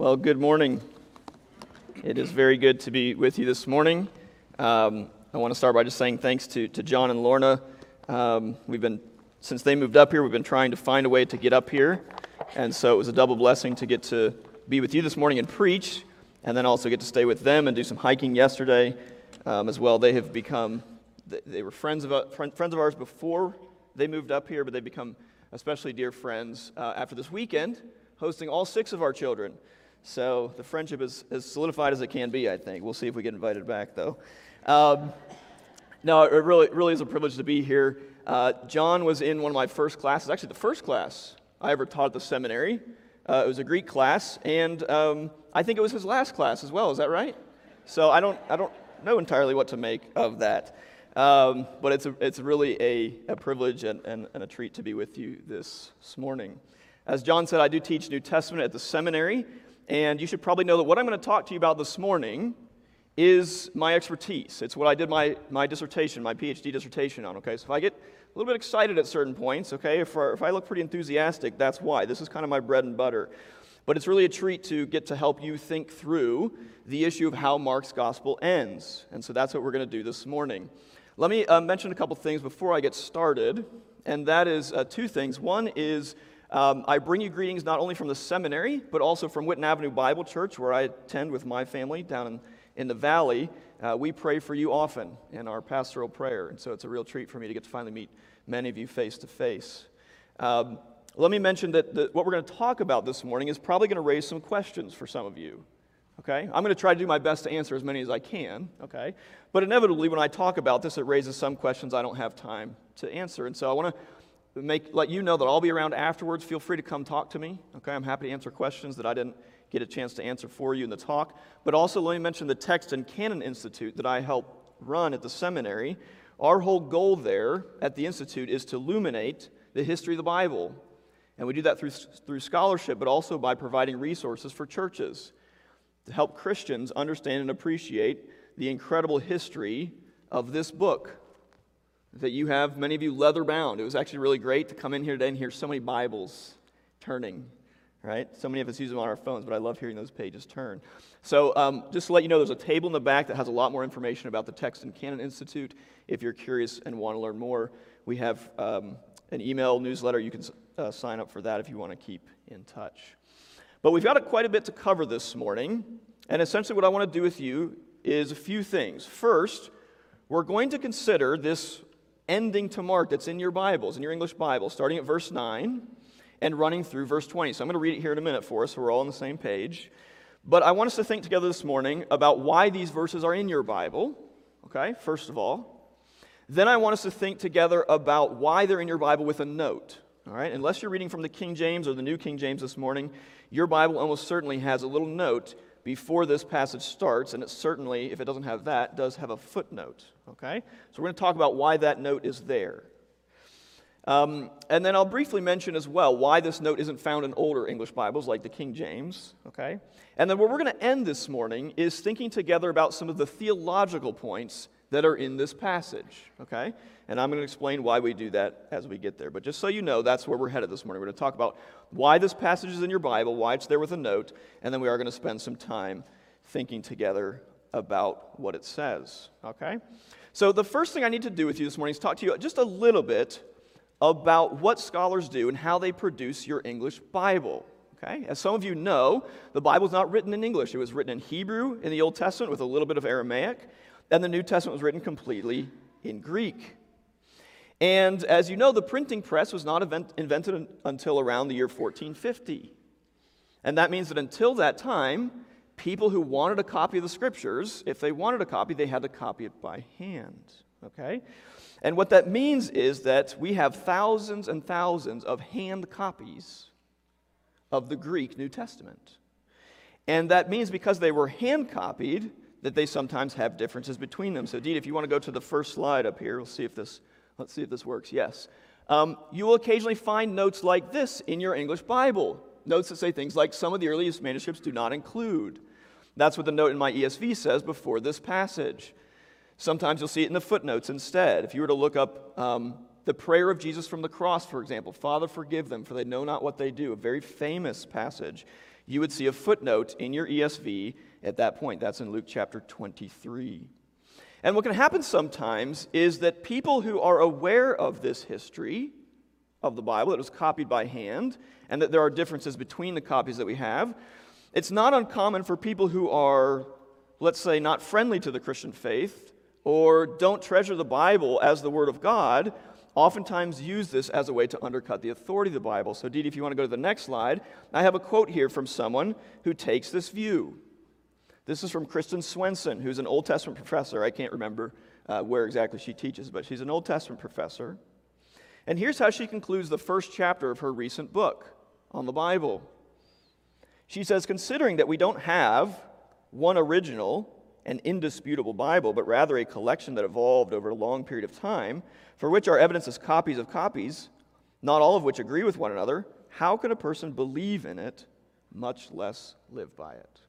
Well, good morning. It is very good to be with you this morning. Um, I want to start by just saying thanks to, to John and Lorna. Um, we've been, since they moved up here, we've been trying to find a way to get up here. And so it was a double blessing to get to be with you this morning and preach, and then also get to stay with them and do some hiking yesterday um, as well. They have become, they were friends of, friends of ours before they moved up here, but they've become especially dear friends uh, after this weekend, hosting all six of our children. So the friendship is as solidified as it can be, I think. We'll see if we get invited back, though. Um, no, it really, really is a privilege to be here. Uh, John was in one of my first classes, actually, the first class I ever taught at the seminary. Uh, it was a Greek class, and um, I think it was his last class as well. Is that right? So I don't, I don't know entirely what to make of that. Um, but it's, a, it's really a, a privilege and, and, and, a treat to be with you this morning. As John said, I do teach New Testament at the seminary, and you should probably know that what I'm going to talk to you about this morning is my expertise. It's what I did my, my dissertation, my PhD dissertation on, okay? So if I get a little bit excited at certain points, okay, if, if I look pretty enthusiastic, that's why. This is kind of my bread and butter. But it's really a treat to get to help you think through the issue of how Mark's gospel ends. And so that's what we're going to do this morning. Let me uh, mention a couple things before I get started, and that is uh, two things. One is um, I bring you greetings not only from the seminary, but also from Whitten Avenue Bible Church, where I attend with my family down in, in the valley. Uh, we pray for you often in our pastoral prayer, and so it's a real treat for me to get to finally meet many of you face to face. Let me mention that the, what we're going to talk about this morning is probably going to raise some questions for some of you okay? I'm going to try to do my best to answer as many as I can, okay? But inevitably, when I talk about this, it raises some questions I don't have time to answer. And so I want to make, let you know that I'll be around afterwards. Feel free to come talk to me, okay? I'm happy to answer questions that I didn't get a chance to answer for you in the talk. But also, let me mention the Text and Canon Institute that I help run at the seminary. Our whole goal there at the Institute is to illuminate the history of the Bible. And we do that through, through scholarship, but also by providing resources for churches to help Christians understand and appreciate the incredible history of this book that you have, many of you leather bound. It was actually really great to come in here today and hear so many Bibles turning, right? So many of us use them on our phones, but I love hearing those pages turn. So, um, just to let you know, there's a table in the back that has a lot more information about the Text and Canon Institute. If you're curious and want to learn more, we have um, an email newsletter. You can uh, sign up for that if you want to keep in touch. But we've got quite a bit to cover this morning, and essentially what I want to do with you is a few things. First, we're going to consider this ending to Mark that's in your Bibles, in your English Bible, starting at verse 9 and running through verse 20. So I'm going to read it here in a minute for us so we're all on the same page. But I want us to think together this morning about why these verses are in your Bible, okay, first of all. Then I want us to think together about why they're in your Bible with a note. All right, unless you're reading from the King James or the New King James this morning, your Bible almost certainly has a little note before this passage starts, and it certainly, if it doesn't have that, does have a footnote. Okay? So we're going to talk about why that note is there. Um, and then I'll briefly mention as well why this note isn't found in older English Bibles like the King James. Okay? And then where we're going to end this morning is thinking together about some of the theological points that are in this passage. Okay? And I'm going to explain why we do that as we get there. But just so you know, that's where we're headed this morning. We're going to talk about why this passage is in your Bible, why it's there with a note, and then we are going to spend some time thinking together about what it says. Okay? So, the first thing I need to do with you this morning is talk to you just a little bit about what scholars do and how they produce your English Bible. Okay? As some of you know, the Bible is not written in English. It was written in Hebrew in the Old Testament with a little bit of Aramaic, and the New Testament was written completely in Greek. And as you know, the printing press was not invented until around the year 1450. And that means that until that time, people who wanted a copy of the scriptures, if they wanted a copy, they had to copy it by hand. Okay? And what that means is that we have thousands and thousands of hand copies of the Greek New Testament. And that means because they were hand copied, that they sometimes have differences between them. So, Deed, if you want to go to the first slide up here, we'll see if this Let's see if this works. Yes. Um, you will occasionally find notes like this in your English Bible. Notes that say things like, some of the earliest manuscripts do not include. That's what the note in my ESV says before this passage. Sometimes you'll see it in the footnotes instead. If you were to look up um, the prayer of Jesus from the cross, for example, Father, forgive them, for they know not what they do, a very famous passage you would see a footnote in your ESV at that point. That's in Luke chapter 23. And what can happen sometimes is that people who are aware of this history of the Bible, it was copied by hand, and that there are differences between the copies that we have, it's not uncommon for people who are, let's say, not friendly to the Christian faith or don't treasure the Bible as the Word of God, oftentimes use this as a way to undercut the authority of the Bible. So, Dee, if you want to go to the next slide, I have a quote here from someone who takes this view. This is from Kristin Swenson, who's an Old Testament professor. I can't remember uh, where exactly she teaches, but she's an Old Testament professor. And here's how she concludes the first chapter of her recent book on the Bible. She says, considering that we don't have one original and indisputable Bible, but rather a collection that evolved over a long period of time, for which our evidence is copies of copies, not all of which agree with one another, how can a person believe in it, much less live by it?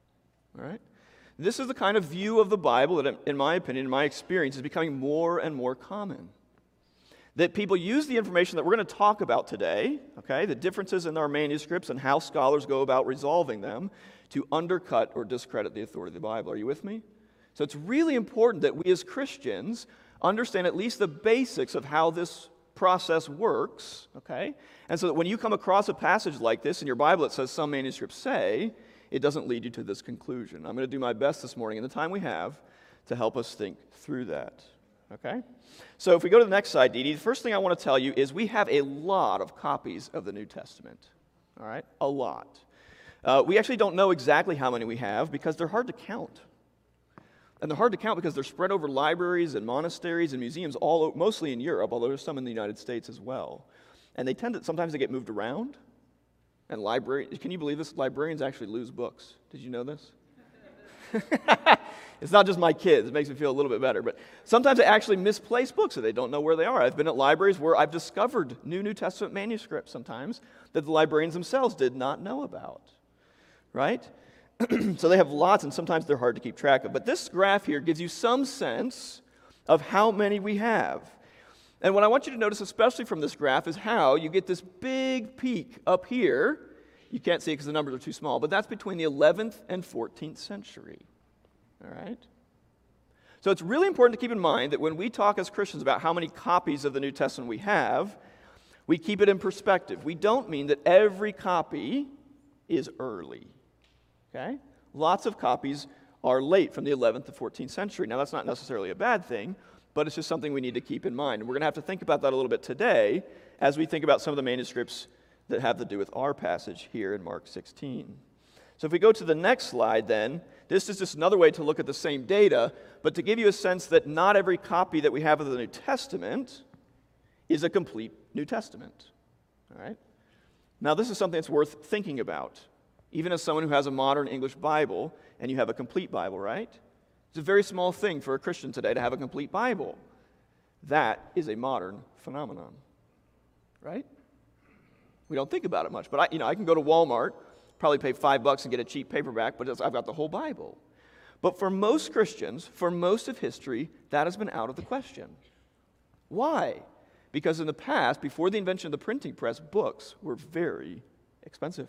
All right? This is the kind of view of the Bible that, in my opinion, in my experience, is becoming more and more common. That people use the information that we're going to talk about today, okay, the differences in our manuscripts and how scholars go about resolving them, to undercut or discredit the authority of the Bible. Are you with me? So it's really important that we as Christians understand at least the basics of how this process works, okay? And so that when you come across a passage like this in your Bible that says some manuscripts say, it doesn't lead you to this conclusion. I'm going to do my best this morning in the time we have to help us think through that. Okay? So if we go to the next slide, Dee Dee, the first thing I want to tell you is we have a lot of copies of the New Testament. All right? A lot. Uh, we actually don't know exactly how many we have because they're hard to count. And they're hard to count because they're spread over libraries and monasteries and museums, all mostly in Europe, although there's some in the United States as well. And they tend to sometimes they get moved around. And library, can you believe this? Librarians actually lose books. Did you know this? it's not just my kids. It makes me feel a little bit better. But sometimes they actually misplace books and they don't know where they are. I've been at libraries where I've discovered new New Testament manuscripts sometimes that the librarians themselves did not know about. Right? so they have lots and sometimes they're hard to keep track of. But this graph here gives you some sense of how many we have. And what I want you to notice, especially from this graph, is how you get this big peak up here. You can't see it because the numbers are too small, but that's between the 11th and 14th century. All right? So it's really important to keep in mind that when we talk as Christians about how many copies of the New Testament we have, we keep it in perspective. We don't mean that every copy is early. Okay? Lots of copies are late from the 11th to 14th century. Now, that's not necessarily a bad thing, but it's just something we need to keep in mind. And we're going to have to think about that a little bit today as we think about some of the manuscripts that have to do with our passage here in Mark 16. So if we go to the next slide, then, this is just another way to look at the same data, but to give you a sense that not every copy that we have of the New Testament is a complete New Testament. All right? Now, this is something that's worth thinking about, even as someone who has a modern English Bible and you have a complete Bible, right? It's a very small thing for a Christian today to have a complete Bible. That is a modern phenomenon, right? We don't think about it much, but I, you know, I can go to Walmart, probably pay five bucks and get a cheap paperback, but I've got the whole Bible. But for most Christians, for most of history, that has been out of the question. Why? Because in the past, before the invention of the printing press, books were very expensive.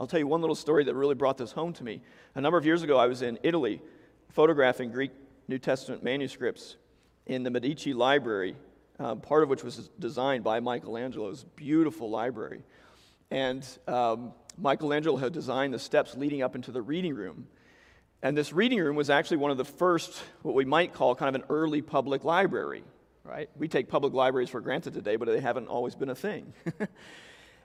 I'll tell you one little story that really brought this home to me. A number of years ago, I was in Italy photographing Greek New Testament manuscripts in the Medici Library, um, part of which was designed by Michelangelo's beautiful library. And um, Michelangelo had designed the steps leading up into the reading room. And this reading room was actually one of the first, what we might call kind of an early public library, right? We take public libraries for granted today, but they haven't always been a thing.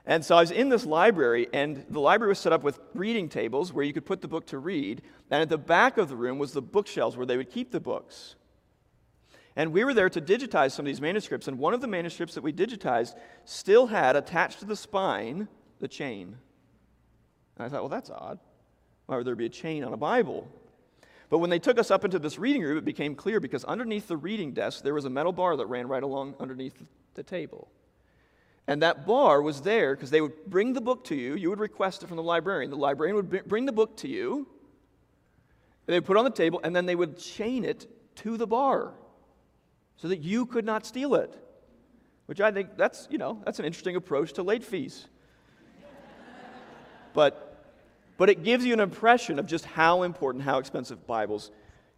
And so I was in this library, and the library was set up with reading tables where you could put the book to read. And at the back of the room was the bookshelves where they would keep the books. And we were there to digitize some of these manuscripts. And one of the manuscripts that we digitized still had attached to the spine the chain. And I thought, well, that's odd. Why would there be a chain on a Bible? But when they took us up into this reading room, it became clear because underneath the reading desk, there was a metal bar that ran right along underneath the table. And that bar was there because they would bring the book to you. You would request it from the librarian. The librarian would bring the book to you. They would put it on the table, and then they would chain it to the bar so that you could not steal it. Which I think that's, you know, that's an interesting approach to late fees. but but it gives you an impression of just how important, how expensive Bibles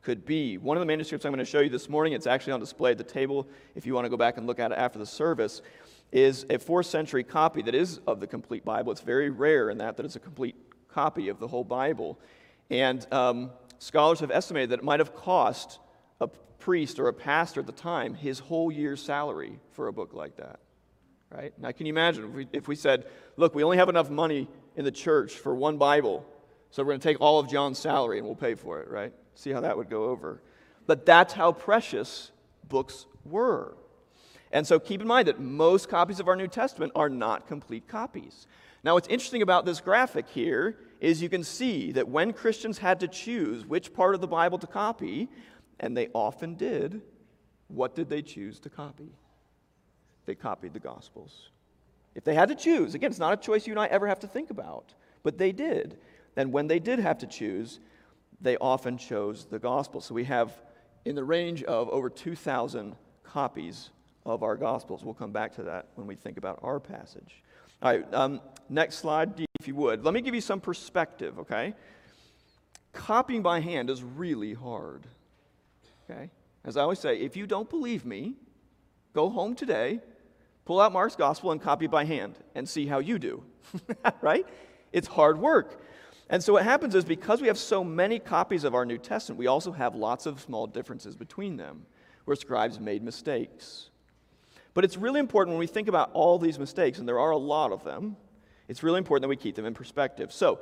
could be. One of the manuscripts I'm going to show you this morning, it's actually on display at the table if you want to go back and look at it after the service, is a fourth century copy that is of the complete Bible. It's very rare in that that it's a complete copy of the whole Bible. And um, scholars have estimated that it might have cost a priest or a pastor at the time his whole year's salary for a book like that. Right? Now, can you imagine if we, if we said, look, we only have enough money in the church for one Bible, so we're going to take all of John's salary and we'll pay for it, right? See how that would go over. But that's how precious books were. And so keep in mind that most copies of our New Testament are not complete copies. Now, what's interesting about this graphic here is you can see that when Christians had to choose which part of the Bible to copy, and they often did, what did they choose to copy? They copied the Gospels. If they had to choose, again, it's not a choice you and I ever have to think about, but they did. And when they did have to choose, they often chose the Gospel. So we have in the range of over 2,000 copies of our Gospels. We'll come back to that when we think about our passage. All right, um, next slide, if you would. Let me give you some perspective, okay? Copying by hand is really hard, okay? As I always say, if you don't believe me, go home today, pull out Mark's Gospel, and copy by hand and see how you do, right? It's hard work. And so what happens is because we have so many copies of our New Testament, we also have lots of small differences between them where scribes made mistakes. But it's really important when we think about all these mistakes, and there are a lot of them, it's really important that we keep them in perspective. So,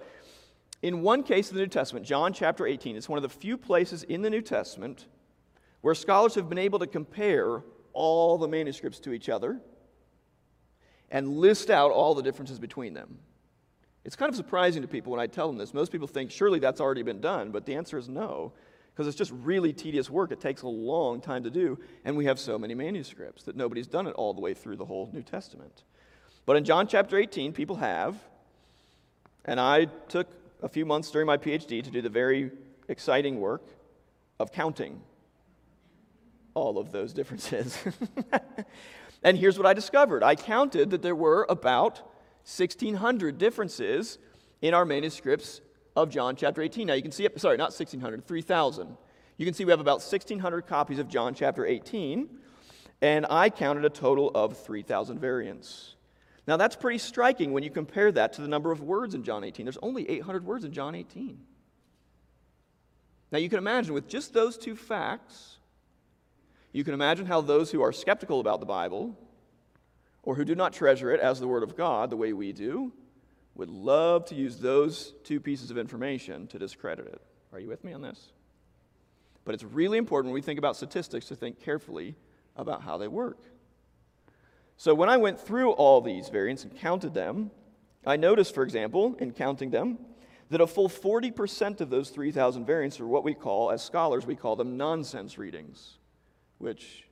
in one case of the New Testament, John chapter 18, it's one of the few places in the New Testament where scholars have been able to compare all the manuscripts to each other and list out all the differences between them. It's kind of surprising to people when I tell them this. Most people think surely that's already been done, but the answer is no because it's just really tedious work. It takes a long time to do, and we have so many manuscripts that nobody's done it all the way through the whole New Testament. But in John chapter 18, people have, and I took a few months during my PhD to do the very exciting work of counting all of those differences. and here's what I discovered I counted that there were about 1,600 differences in our manuscripts of John chapter 18. Now you can see, sorry, not 1,600, 3,000. You can see we have about 1,600 copies of John chapter 18, and I counted a total of 3,000 variants. Now that's pretty striking when you compare that to the number of words in John 18. There's only 800 words in John 18. Now you can imagine with just those two facts, you can imagine how those who are skeptical about the Bible or who do not treasure it as the Word of God the way we do would love to use those two pieces of information to discredit it. Are you with me on this? But it's really important when we think about statistics to think carefully about how they work. So when I went through all these variants and counted them, I noticed, for example, in counting them, that a full 40% of those 3,000 variants are what we call, as scholars, we call them nonsense readings, which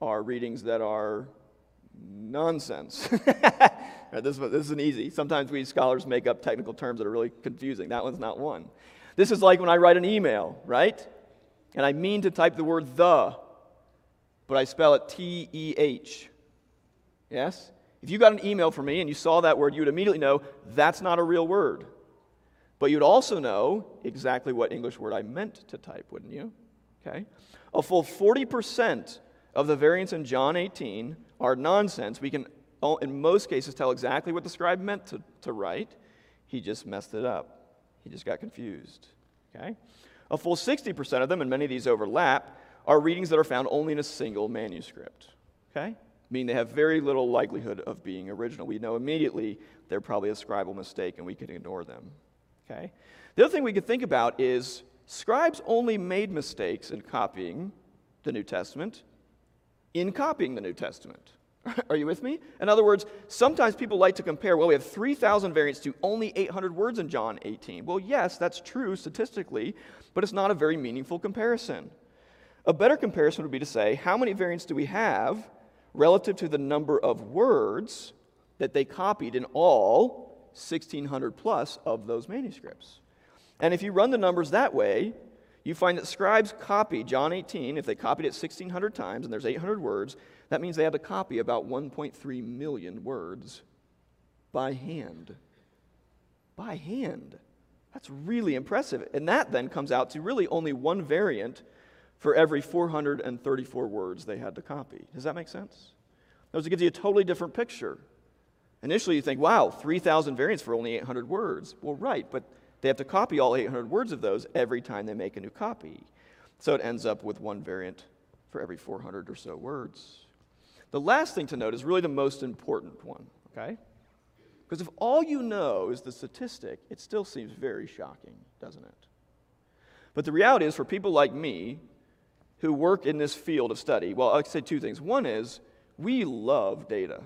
are readings that are nonsense. right, this, this isn't easy. Sometimes we scholars make up technical terms that are really confusing. That one's not one. This is like when I write an email, right? And I mean to type the word the, but I spell it T E H. Yes? If you got an email from me and you saw that word, you would immediately know that's not a real word. But you'd also know exactly what English word I meant to type, wouldn't you? Okay? A full 40% of the variants in John 18 are nonsense. We can, in most cases, tell exactly what the scribe meant to, to write. He just messed it up. He just got confused. Okay? A full 60% of them, and many of these overlap, are readings that are found only in a single manuscript. Okay? Meaning they have very little likelihood of being original. We know immediately they're probably a scribal mistake and we can ignore them. Okay? The other thing we could think about is scribes only made mistakes in copying the New Testament in copying the New Testament. Are you with me? In other words, sometimes people like to compare, well, we have 3,000 variants to only 800 words in John 18. Well, yes, that's true statistically, but it's not a very meaningful comparison. A better comparison would be to say, how many variants do we have relative to the number of words that they copied in all 1,600 plus of those manuscripts? And if you run the numbers that way, you find that scribes copy John 18, if they copied it 1,600 times and there's 800 words, that means they had to copy about 1.3 million words by hand. By hand. That's really impressive. And that then comes out to really only one variant for every 434 words they had to copy. Does that make sense? Those gives you a totally different picture. Initially, you think, wow, 3,000 variants for only 800 words. Well, right, but they have to copy all 800 words of those every time they make a new copy. So it ends up with one variant for every 400 or so words. The last thing to note is really the most important one, okay? Because if all you know is the statistic, it still seems very shocking, doesn't it? But the reality is, for people like me who work in this field of study, well, I'll say two things. One is, we love data.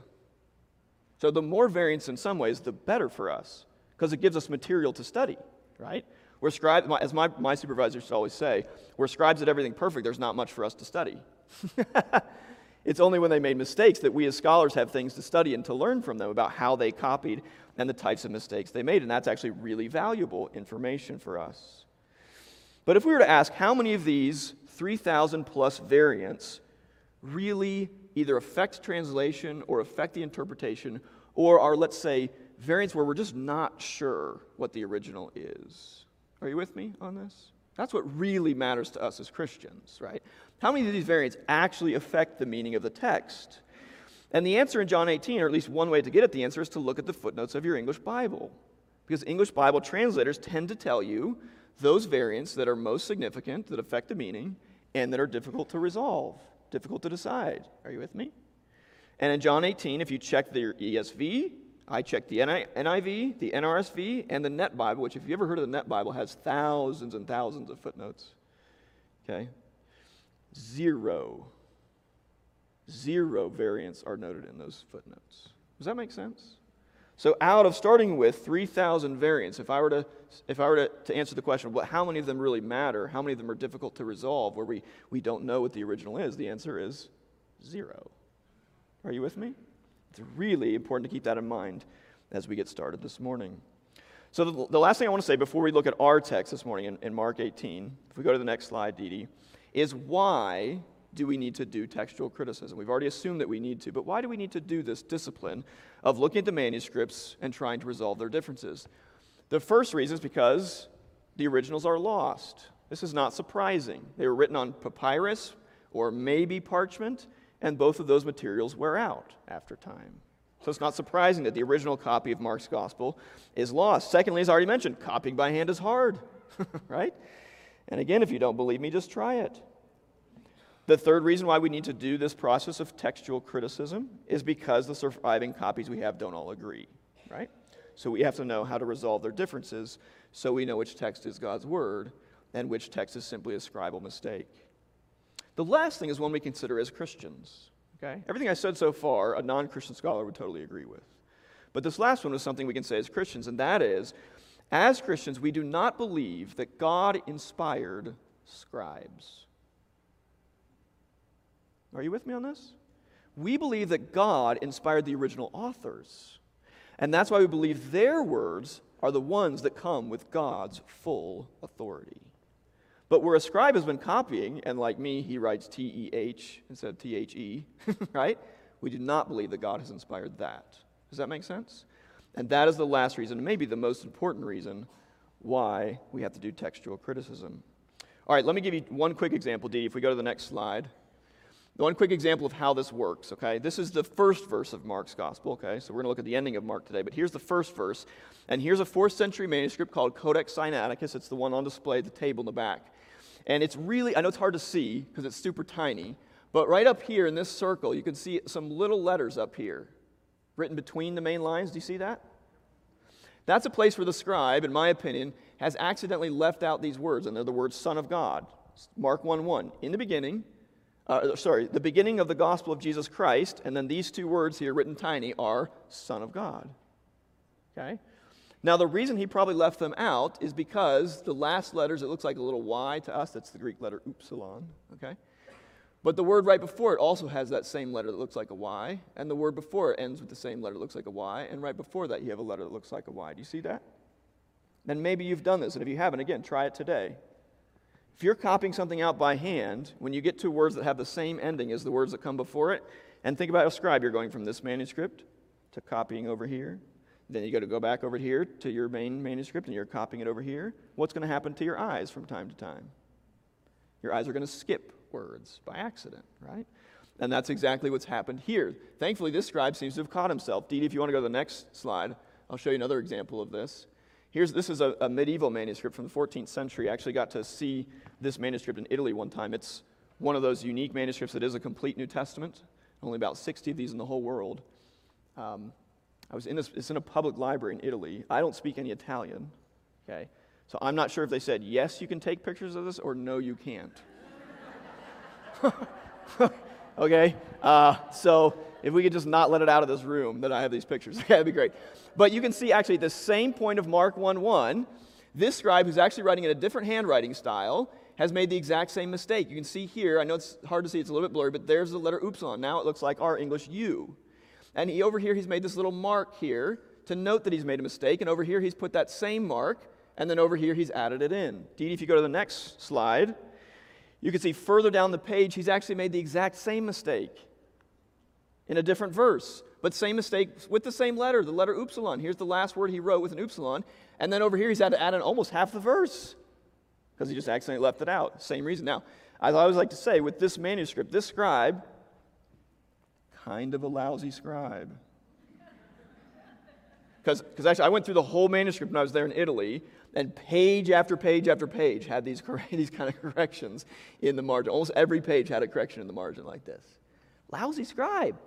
So the more variance in some ways, the better for us, because it gives us material to study, right? We're scribes, as my, my supervisors always say, we're scribes at everything perfect, there's not much for us to study. it's only when they made mistakes that we as scholars have things to study and to learn from them about how they copied and the types of mistakes they made. And that's actually really valuable information for us. But if we were to ask how many of these 3,000 plus variants really either affect translation or affect the interpretation, or are, let's say, variants where we're just not sure what the original is. Are you with me on this? That's what really matters to us as Christians, right? How many of these variants actually affect the meaning of the text? And the answer in John 18, or at least one way to get at the answer, is to look at the footnotes of your English Bible. Because English Bible translators tend to tell you those variants that are most significant, that affect the meaning, and that are difficult to resolve, difficult to decide. Are you with me? And in John 18, if you check the ESV, I checked the NIV, the NRSV, and the Net Bible, which, if you ever heard of the Net Bible, has thousands and thousands of footnotes. Okay? Zero, zero variants are noted in those footnotes. Does that make sense? So, out of starting with 3,000 variants, if I were, to, if I were to, to answer the question, well, how many of them really matter? How many of them are difficult to resolve where we, we don't know what the original is? The answer is zero. Are you with me? It's really important to keep that in mind as we get started this morning. So, the, the last thing I want to say before we look at our text this morning in, in Mark 18, if we go to the next slide, Dee Dee, is why do we need to do textual criticism? We've already assumed that we need to, but why do we need to do this discipline of looking at the manuscripts and trying to resolve their differences? The first reason is because the originals are lost. This is not surprising. They were written on papyrus or maybe parchment, and both of those materials wear out after time. So it's not surprising that the original copy of Mark's gospel is lost. Secondly, as I already mentioned, copying by hand is hard, right? And again, if you don't believe me, just try it. The third reason why we need to do this process of textual criticism is because the surviving copies we have don't all agree, right? So we have to know how to resolve their differences so we know which text is God's word and which text is simply a scribal mistake. The last thing is one we consider as Christians. Okay? Everything I said so far, a non Christian scholar would totally agree with. But this last one is something we can say as Christians, and that is as Christians, we do not believe that God inspired scribes. Are you with me on this? We believe that God inspired the original authors. And that's why we believe their words are the ones that come with God's full authority. But where a scribe has been copying, and like me, he writes T E H instead of T H E, right? We do not believe that God has inspired that. Does that make sense? And that is the last reason, and maybe the most important reason, why we have to do textual criticism. All right, let me give you one quick example, Dee. If we go to the next slide. One quick example of how this works, okay? This is the first verse of Mark's gospel, okay? So we're going to look at the ending of Mark today, but here's the first verse. And here's a fourth century manuscript called Codex Sinaiticus. It's the one on display at the table in the back. And it's really, I know it's hard to see because it's super tiny, but right up here in this circle, you can see some little letters up here written between the main lines. Do you see that? That's a place where the scribe, in my opinion, has accidentally left out these words, and they're the words Son of God. Mark 1 1. In the beginning, uh, sorry, the beginning of the gospel of Jesus Christ, and then these two words here written tiny are Son of God. Okay? Now, the reason he probably left them out is because the last letters, it looks like a little y to us. That's the Greek letter upsilon, okay? But the word right before it also has that same letter that looks like a y, and the word before it ends with the same letter that looks like a y, and right before that you have a letter that looks like a y. Do you see that? Then maybe you've done this, and if you haven't, again, try it today. If you're copying something out by hand, when you get to words that have the same ending as the words that come before it, and think about a scribe, you're going from this manuscript to copying over here Then you got to go back over here to your main manuscript and you're copying it over here. What's going to happen to your eyes from time to time? Your eyes are going to skip words by accident, right? And that's exactly what's happened here. Thankfully, this scribe seems to have caught himself. Dee, if you want to go to the next slide, I'll show you another example of this. Here's, this is a, a, medieval manuscript from the 14th century. I actually got to see this manuscript in Italy one time. It's one of those unique manuscripts that is a complete New Testament. Only about 60 of these in the whole world. Um, I was in this, it's in a public library in Italy. I don't speak any Italian, okay? So I'm not sure if they said, yes, you can take pictures of this, or no, you can't. okay? Uh, so if we could just not let it out of this room that I have these pictures, okay, that'd be great. But you can see actually the same point of Mark 1 1, this scribe, who's actually writing in a different handwriting style, has made the exact same mistake. You can see here, I know it's hard to see, it's a little bit blurry, but there's the letter upsilon. Now it looks like our English U. And he, over here, he's made this little mark here to note that he's made a mistake. And over here, he's put that same mark. And then over here, he's added it in. Dee, if you go to the next slide, you can see further down the page, he's actually made the exact same mistake in a different verse, but same mistake with the same letter, the letter upsilon. Here's the last word he wrote with an upsilon. And then over here, he's had to add in almost half the verse because he just accidentally left it out. Same reason. Now, I always like to say with this manuscript, this scribe, kind of a lousy scribe. Because actually, I went through the whole manuscript when I was there in Italy, and page after page after page had these, these kind of corrections in the margin. Almost every page had a correction in the margin like this. Lousy scribe.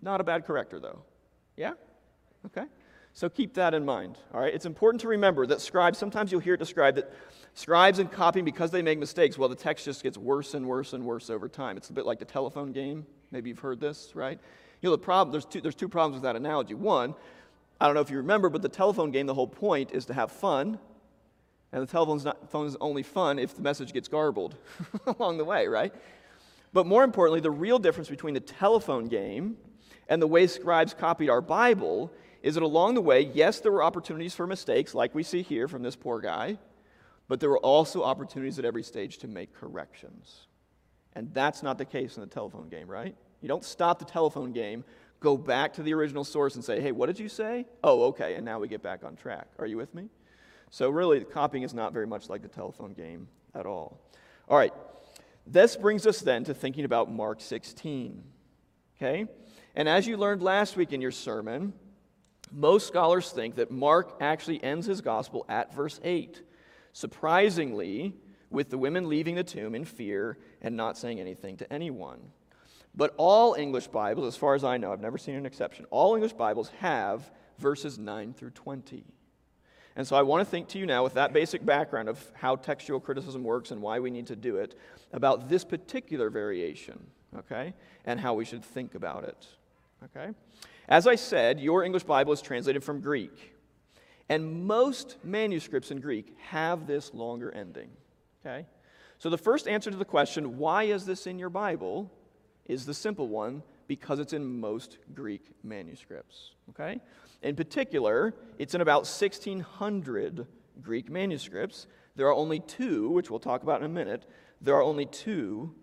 Not a bad corrector, though. Yeah? Okay. So keep that in mind. All right. It's important to remember that scribes, sometimes you'll hear it described that scribes and copying, because they make mistakes, well, the text just gets worse and worse and worse over time. It's a bit like the telephone game. Maybe you've heard this, right? You know, the problem, there's two, there's two problems with that analogy. One, I don't know if you remember, but the telephone game, the whole point is to have fun. And the telephone's not, only fun if the message gets garbled along the way, right? But more importantly, the real difference between the telephone game and the way scribes copied our Bible is that along the way, yes, there were opportunities for mistakes, like we see here from this poor guy, but there were also opportunities at every stage to make corrections. And that's not the case in the telephone game, right? You don't stop the telephone game, go back to the original source and say, hey, what did you say? Oh, okay, and now we get back on track. Are you with me? So, really, copying is not very much like the telephone game at all. All right, this brings us then to thinking about Mark 16. Okay? And as you learned last week in your sermon, most scholars think that Mark actually ends his gospel at verse 8. Surprisingly, with the women leaving the tomb in fear and not saying anything to anyone. But all English Bibles, as far as I know, I've never seen an exception, all English Bibles have verses 9 through 20. And so I want to think to you now, with that basic background of how textual criticism works and why we need to do it, about this particular variation, okay, and how we should think about it, okay? As I said, your English Bible is translated from Greek. And most manuscripts in Greek have this longer ending. Okay? So the first answer to the question, why is this in your Bible, is the simple one because it's in most Greek manuscripts. Okay? In particular, it's in about 1,600 Greek manuscripts. There are only two, which we'll talk about in a minute, there are only two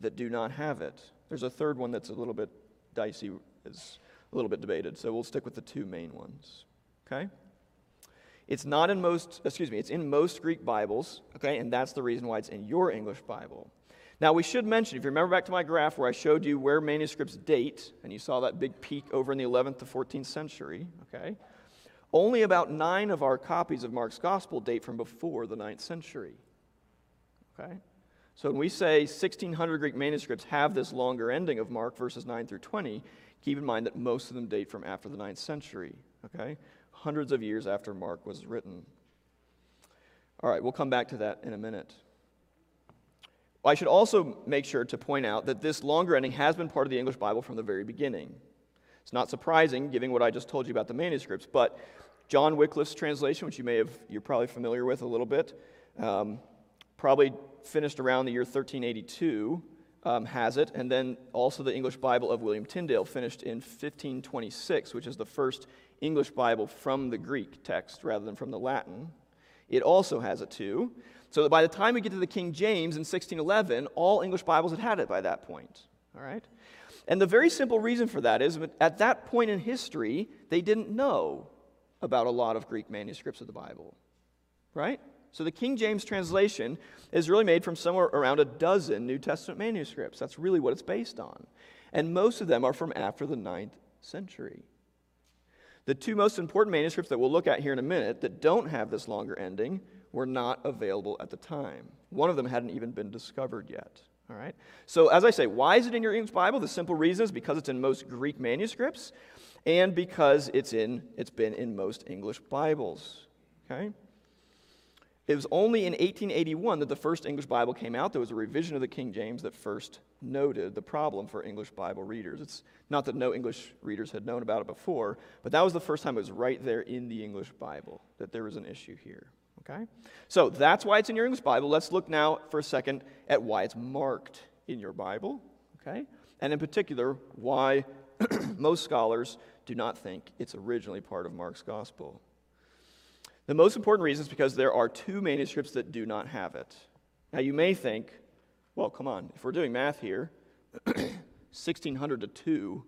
that do not have it. There's a third one that's a little bit dicey, is a little bit debated, so we'll stick with the two main ones. Okay? It's not in most, excuse me, it's in most Greek Bibles, okay, and that's the reason why it's in your English Bible. Now, we should mention, if you remember back to my graph where I showed you where manuscripts date, and you saw that big peak over in the 11th to 14th century, okay, only about nine of our copies of Mark's Gospel date from before the 9th century, okay? So when we say 1,600 Greek manuscripts have this longer ending of Mark verses 9 through 20, keep in mind that most of them date from after the 9th century, okay? Hundreds of years after Mark was written. All right, we'll come back to that in a minute. I should also make sure to point out that this longer ending has been part of the English Bible from the very beginning. It's not surprising, given what I just told you about the manuscripts, but John Wycliffe's translation, which you may have, you're probably familiar with a little bit, um, probably finished around the year 1382, um, has it, and then also the English Bible of William Tyndale finished in 1526, which is the first English Bible from the Greek text rather than from the Latin. It also has it too. So that by the time we get to the King James in 1611, all English Bibles had had it by that point. All right? And the very simple reason for that is at that point in history, they didn't know about a lot of Greek manuscripts of the Bible, right? So the King James translation is really made from somewhere around a dozen New Testament manuscripts. That's really what it's based on. And most of them are from after the ninth century. The two most important manuscripts that we'll look at here in a minute that don't have this longer ending were not available at the time. One of them hadn't even been discovered yet. All right? So, as I say, why is it in your English Bible? The simple reason is because it's in most Greek manuscripts and because it's, in, it's been in most English Bibles. Okay? It was only in 1881 that the first English Bible came out. There was a revision of the King James that first noted the problem for English Bible readers. It's not that no English readers had known about it before, but that was the first time it was right there in the English Bible that there was an issue here. Okay? So that's why it's in your English Bible. Let's look now for a second at why it's marked in your Bible. Okay? And in particular, why most scholars do not think it's originally part of Mark's gospel. The most important reason is because there are two manuscripts that do not have it. Now, you may think, well, come on, if we're doing math here, 1600 to 2,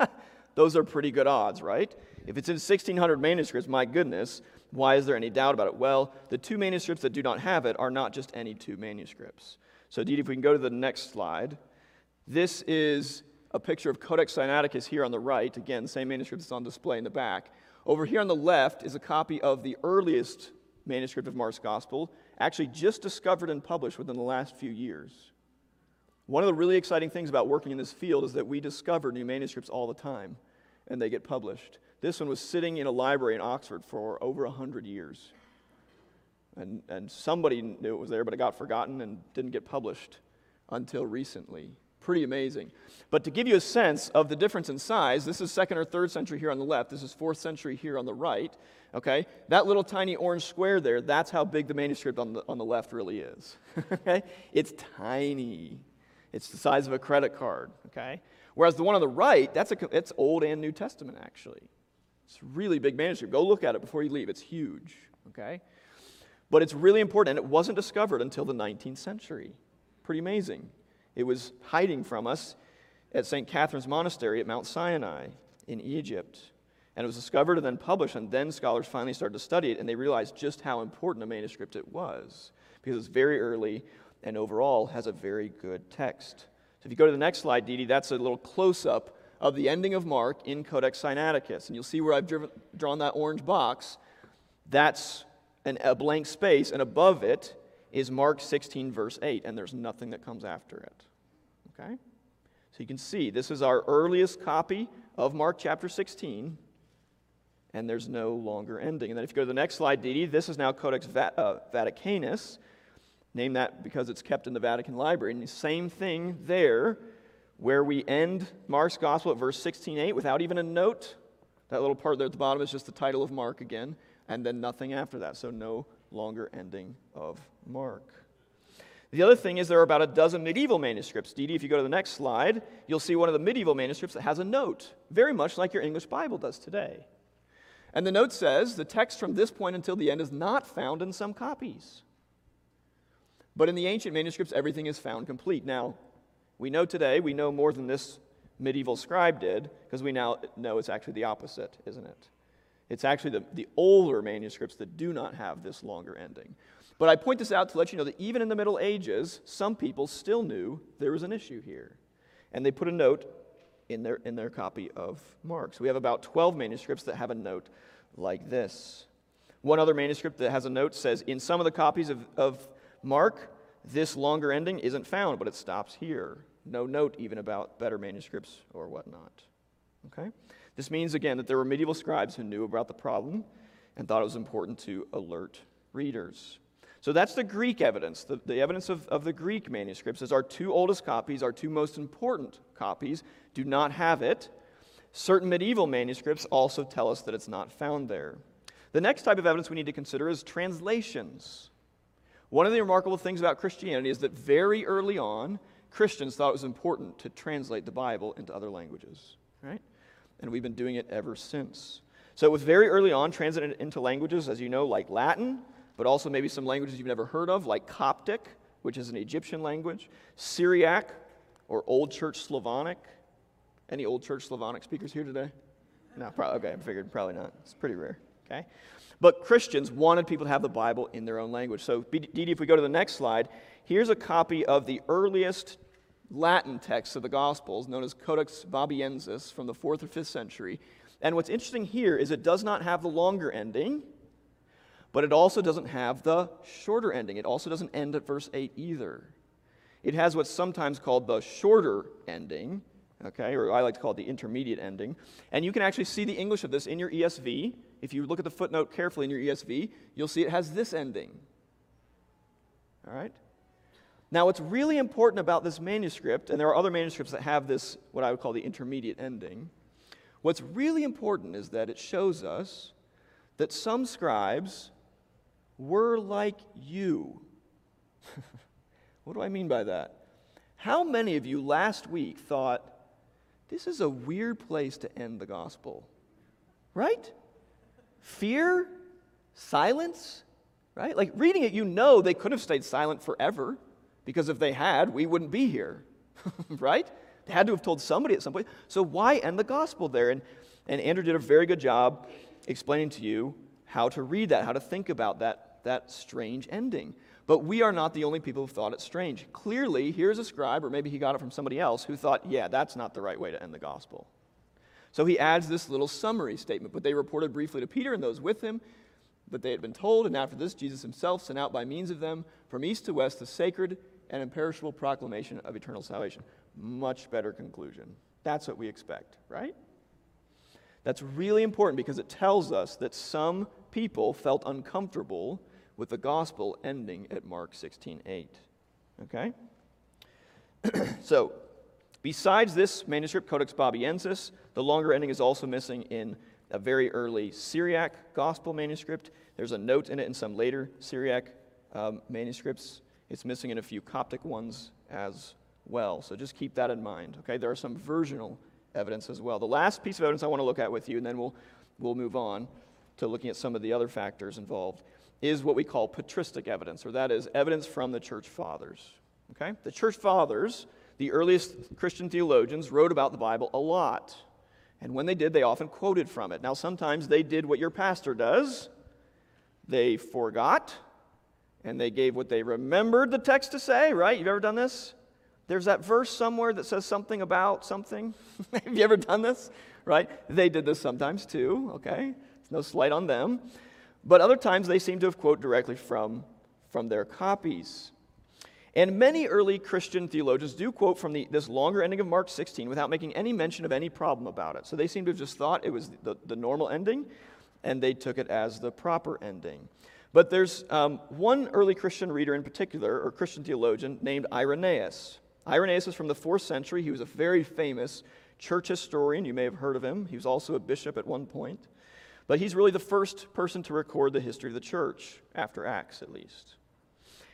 those are pretty good odds, right? If it's in 1600 manuscripts, my goodness, why is there any doubt about it? Well, the two manuscripts that do not have it are not just any two manuscripts. So, Dee, if we can go to the next slide, this is a picture of Codex Sinaiticus here on the right. Again, same manuscript that's on display in the back. Over here on the left is a copy of the earliest manuscript of Mark's Gospel, actually just discovered and published within the last few years. One of the really exciting things about working in this field is that we discover new manuscripts all the time, and they get published. This one was sitting in a library in Oxford for over 100 years. And, and somebody knew it was there, but it got forgotten and didn't get published until recently. Pretty amazing. But to give you a sense of the difference in size, this is second or third century here on the left, this is fourth century here on the right. Okay? That little tiny orange square there, that's how big the manuscript on the, on the left really is. okay? It's tiny. It's the size of a credit card. Okay? Whereas the one on the right, that's a, it's Old and New Testament actually. It's a really big manuscript. Go look at it before you leave. It's huge. Okay? But it's really important, and it wasn't discovered until the 19th century. Pretty amazing. It was hiding from us at St. Catherine's Monastery at Mount Sinai in Egypt. And it was discovered and then published, and then scholars finally started to study it, and they realized just how important a manuscript it was because it's very early and overall has a very good text. So if you go to the next slide, Dee, that's a little close up of the ending of Mark in Codex Sinaiticus. And you'll see where I've driven, drawn that orange box. That's an, a blank space, and above it is Mark 16, verse 8, and there's nothing that comes after it. Okay? So you can see this is our earliest copy of Mark chapter 16, and there's no longer ending. And then if you go to the next slide, Dee, this is now Codex uh, Vaticanus. Name that because it's kept in the Vatican Library. And the same thing there, where we end Mark's Gospel at verse 16:8 without even a note. That little part there at the bottom is just the title of Mark again, and then nothing after that. So no longer ending of Mark. The other thing is there are about a dozen medieval manuscripts. Dee, if you go to the next slide, you'll see one of the medieval manuscripts that has a note, very much like your English Bible does today. And the note says the text from this point until the end is not found in some copies. But in the ancient manuscripts, everything is found complete. Now, we know today, we know more than this medieval scribe did, because we now know it's actually the opposite, isn't it? It's actually the, the older manuscripts that do not have this longer ending. But I point this out to let you know that even in the Middle Ages, some people still knew there was an issue here. And they put a note in their, in their copy of Mark. So we have about 12 manuscripts that have a note like this. One other manuscript that has a note says, in some of the copies of, of Mark, this longer ending isn't found, but it stops here. No note even about better manuscripts or whatnot. Okay? This means, again, that there were medieval scribes who knew about the problem and thought it was important to alert readers. So that's the Greek evidence. The, the evidence of, of the Greek manuscripts is our two oldest copies, our two most important copies, do not have it. Certain medieval manuscripts also tell us that it's not found there. The next type of evidence we need to consider is translations. One of the remarkable things about Christianity is that very early on, Christians thought it was important to translate the Bible into other languages, right? and we've been doing it ever since. So it was very early on translated into languages, as you know, like Latin, but also maybe some languages you've never heard of, like Coptic, which is an Egyptian language, Syriac, or Old Church Slavonic. Any Old Church Slavonic speakers here today? No, probably, okay, I figured probably not. It's pretty rare. Okay? But Christians wanted people to have the Bible in their own language. So, Didi, if we go to the next slide, here's a copy of the earliest Latin text of the Gospels, known as Codex Bobiensis from the 4th or 5th century. And what's interesting here is it does not have the longer ending, but it also doesn't have the shorter ending. It also doesn't end at verse 8 either. It has what's sometimes called the shorter ending, okay, or I like to call it the intermediate ending. And you can actually see the English of this in your ESV. If you look at the footnote carefully in your ESV, you'll see it has this ending. All right? Now, what's really important about this manuscript, and there are other manuscripts that have this, what I would call the intermediate ending, what's really important is that it shows us that some scribes were like you. what do I mean by that? How many of you last week thought, this is a weird place to end the gospel? Right? Fear? Silence? Right? Like reading it, you know they could have stayed silent forever because if they had, we wouldn't be here. right? They had to have told somebody at some point. So why end the gospel there? And, and Andrew did a very good job explaining to you how to read that, how to think about that, that strange ending. But we are not the only people who thought it strange. Clearly, here's a scribe, or maybe he got it from somebody else, who thought, yeah, that's not the right way to end the gospel. So he adds this little summary statement. But they reported briefly to Peter and those with him that they had been told, and after this, Jesus himself sent out by means of them from east to west the sacred and imperishable proclamation of eternal salvation. Much better conclusion. That's what we expect, right? That's really important because it tells us that some people felt uncomfortable with the gospel ending at Mark 16:8. Okay? so, besides this manuscript, Codex Bobiensis, the longer ending is also missing in a very early Syriac gospel manuscript. There's a note in it in some later Syriac um, manuscripts. It's missing in a few Coptic ones as well. So just keep that in mind. Okay, there are some versional evidence as well. The last piece of evidence I want to look at with you, and then we'll, we'll move on to looking at some of the other factors involved, is what we call patristic evidence, or that is evidence from the church fathers. Okay? The church fathers, the earliest Christian theologians, wrote about the Bible a lot. And when they did, they often quoted from it. Now, sometimes they did what your pastor does they forgot, and they gave what they remembered the text to say, right? You've ever done this? There's that verse somewhere that says something about something. Have you ever done this? Right? They did this sometimes too, okay? It's no slight on them. But other times they seem to have quoted directly from, from their copies. And many early Christian theologians do quote from the, this longer ending of Mark 16 without making any mention of any problem about it. So they seem to have just thought it was the, the normal ending, and they took it as the proper ending. But there's um, one early Christian reader in particular, or Christian theologian, named Irenaeus. Irenaeus is from the fourth century. He was a very famous church historian. You may have heard of him. He was also a bishop at one point. But he's really the first person to record the history of the church, after Acts at least.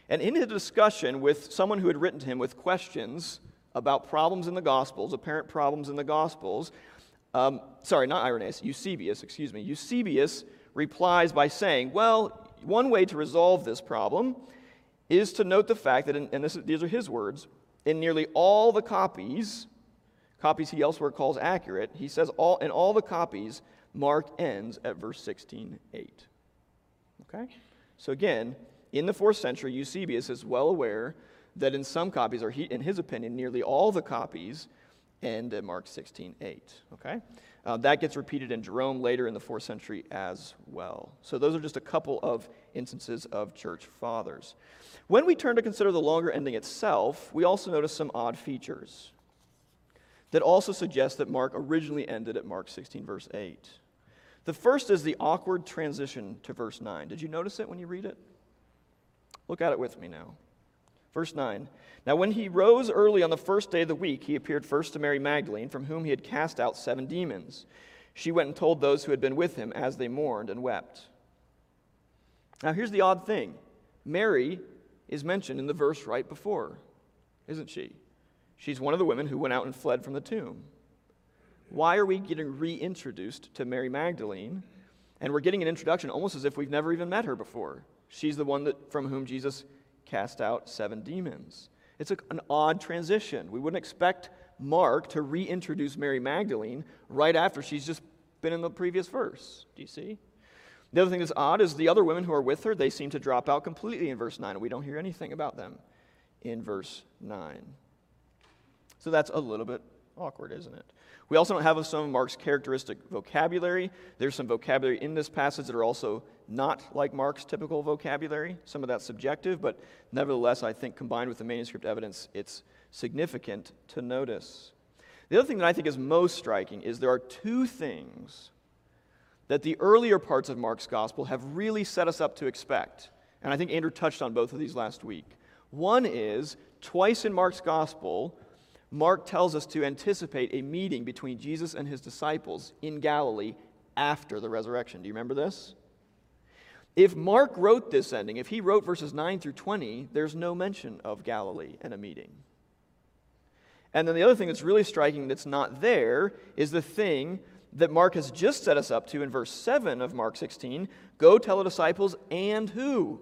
And in his discussion with someone who had written to him with questions about problems in the Gospels, apparent problems in the Gospels, um, sorry, not Irenaeus, Eusebius, excuse me, Eusebius replies by saying, Well, one way to resolve this problem is to note the fact that, in, and this, these are his words, in nearly all the copies, copies he elsewhere calls accurate, he says all, in all the copies, Mark ends at verse 16, 8. Okay? So again, in the fourth century, Eusebius is well aware that in some copies, or he, in his opinion, nearly all the copies end at Mark 16, 8. Okay? Uh, that gets repeated in Jerome later in the fourth century as well. So those are just a couple of instances of church fathers. When we turn to consider the longer ending itself, we also notice some odd features that also suggests that Mark originally ended at Mark 16, verse 8. The first is the awkward transition to verse 9. Did you notice it when you read it? Look at it with me now. Verse 9. Now, when he rose early on the first day of the week, he appeared first to Mary Magdalene, from whom he had cast out seven demons. She went and told those who had been with him as they mourned and wept. Now, here's the odd thing Mary is mentioned in the verse right before, isn't she? She's one of the women who went out and fled from the tomb. Why are we getting reintroduced to Mary Magdalene? And we're getting an introduction almost as if we've never even met her before. She's the one that, from whom Jesus cast out seven demons. It's a, an odd transition. We wouldn't expect Mark to reintroduce Mary Magdalene right after she's just been in the previous verse. Do you see? The other thing that's odd is the other women who are with her, they seem to drop out completely in verse 9, and we don't hear anything about them in verse 9. So that's a little bit awkward, isn't it? We also don't have some of Mark's characteristic vocabulary. There's some vocabulary in this passage that are also not like Mark's typical vocabulary. Some of that's subjective, but nevertheless, I think combined with the manuscript evidence, it's significant to notice. The other thing that I think is most striking is there are two things that the earlier parts of Mark's gospel have really set us up to expect. And I think Andrew touched on both of these last week. One is twice in Mark's gospel, Mark tells us to anticipate a meeting between Jesus and his disciples in Galilee after the resurrection. Do you remember this? If Mark wrote this ending, if he wrote verses 9 through 20, there's no mention of Galilee and a meeting. And then the other thing that's really striking that's not there is the thing that Mark has just set us up to in verse 7 of Mark 16 go tell the disciples and who?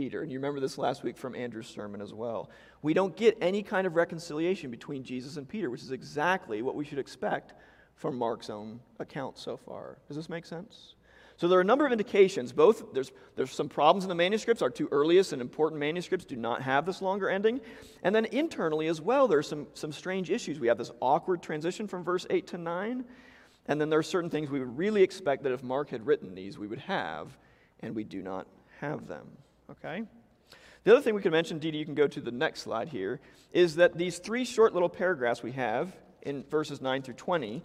Peter. And you remember this last week from Andrew's sermon as well. We don't get any kind of reconciliation between Jesus and Peter, which is exactly what we should expect from Mark's own account so far. Does this make sense? So there are a number of indications. Both there's there's some problems in the manuscripts. Our two earliest and important manuscripts do not have this longer ending. And then internally as well, there's some some strange issues. We have this awkward transition from verse 8 to 9. And then there are certain things we would really expect that if Mark had written these, we would have, and we do not have them. Okay? The other thing we could mention, Dee, you can go to the next slide here, is that these three short little paragraphs we have in verses 9 through 20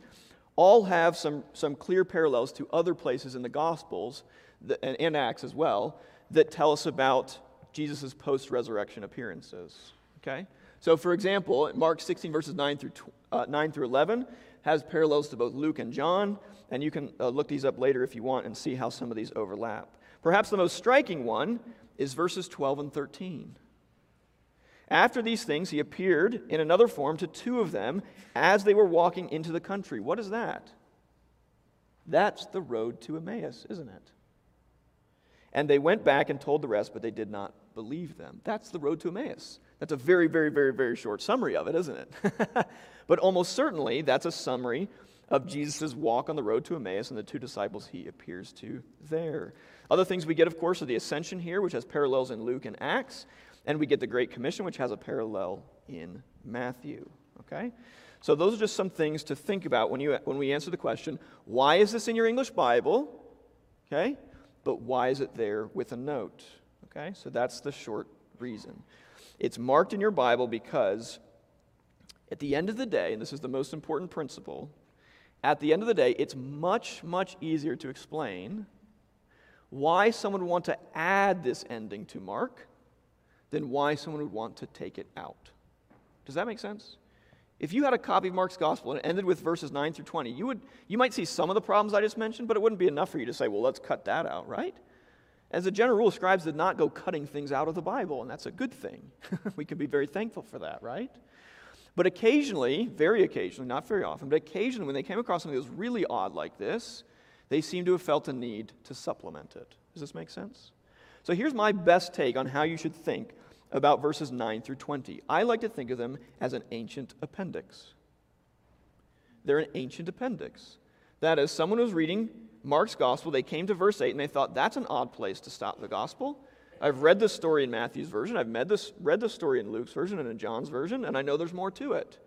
all have some, some clear parallels to other places in the Gospels that, and, and Acts as well that tell us about Jesus' post resurrection appearances. Okay? So, for example, Mark 16, verses 9 through, uh, 9 through 11 has parallels to both Luke and John, and you can uh, look these up later if you want and see how some of these overlap. Perhaps the most striking one is verses 12 and 13. After these things, he appeared in another form to two of them as they were walking into the country. What is that? That's the road to Emmaus, isn't it? And they went back and told the rest, but they did not believe them. That's the road to Emmaus. That's a very, very, very, very short summary of it, isn't it? but almost certainly, that's a summary of Jesus' walk on the road to Emmaus and the two disciples he appears to there. Other things we get, of course, are the ascension here, which has parallels in Luke and Acts, and we get the Great Commission, which has a parallel in Matthew. Okay? So those are just some things to think about when, you, when we answer the question why is this in your English Bible? Okay? But why is it there with a note? Okay? So that's the short reason. It's marked in your Bible because at the end of the day, and this is the most important principle, at the end of the day, it's much, much easier to explain why someone would want to add this ending to Mark than why someone would want to take it out. Does that make sense? If you had a copy of Mark's gospel and it ended with verses 9 through 20, you, would, you might see some of the problems I just mentioned, but it wouldn't be enough for you to say, well, let's cut that out, right? As a general rule, scribes did not go cutting things out of the Bible, and that's a good thing. we can be very thankful for that, right? But occasionally, very occasionally, not very often, but occasionally when they came across something that was really odd like this, they seem to have felt a need to supplement it. Does this make sense? So here's my best take on how you should think about verses 9 through 20. I like to think of them as an ancient appendix. They're an ancient appendix. That is, someone was reading Mark's gospel, they came to verse 8 and they thought, that's an odd place to stop the gospel. I've read this story in Matthew's version, I've read this, read story in Luke's version and in John's version, and I know there's more to it.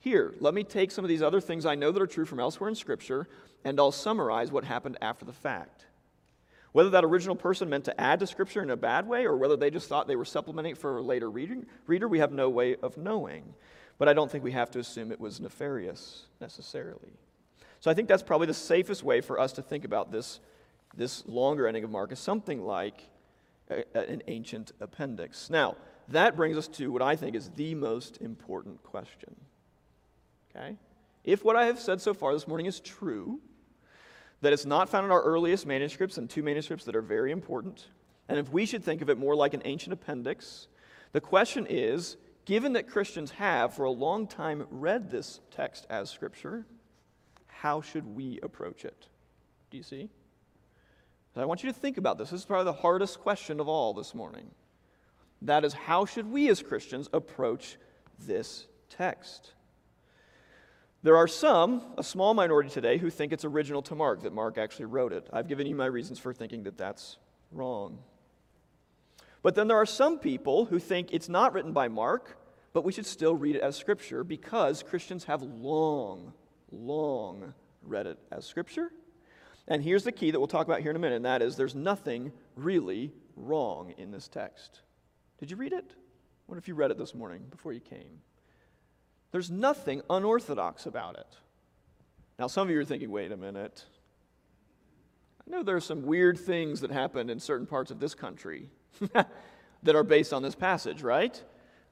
Here, let me take some of these other things I know that are true from elsewhere in Scripture, and I'll summarize what happened after the fact. Whether that original person meant to add to Scripture in a bad way, or whether they just thought they were supplementing for a later reader, we have no way of knowing. But I don't think we have to assume it was nefarious necessarily. So I think that's probably the safest way for us to think about this, this longer ending of Mark is something like an ancient appendix. Now, that brings us to what I think is the most important question. Okay? If what I have said so far this morning is true, that it's not found in our earliest manuscripts and two manuscripts that are very important, and if we should think of it more like an ancient appendix, the question is given that Christians have for a long time read this text as Scripture, how should we approach it? Do you see? I want you to think about this. This is probably the hardest question of all this morning. That is, how should we as Christians approach this text? There are some, a small minority today, who think it's original to Mark, that Mark actually wrote it. I've given you my reasons for thinking that that's wrong. But then there are some people who think it's not written by Mark, but we should still read it as Scripture because Christians have long, long read it as Scripture. And here's the key that we'll talk about here in a minute, and that is there's nothing really wrong in this text. Did you read it? What if you read it this morning before you came? There's nothing unorthodox about it. Now, some of you are thinking, wait a minute. I know there are some weird things that happen in certain parts of this country that are based on this passage, right?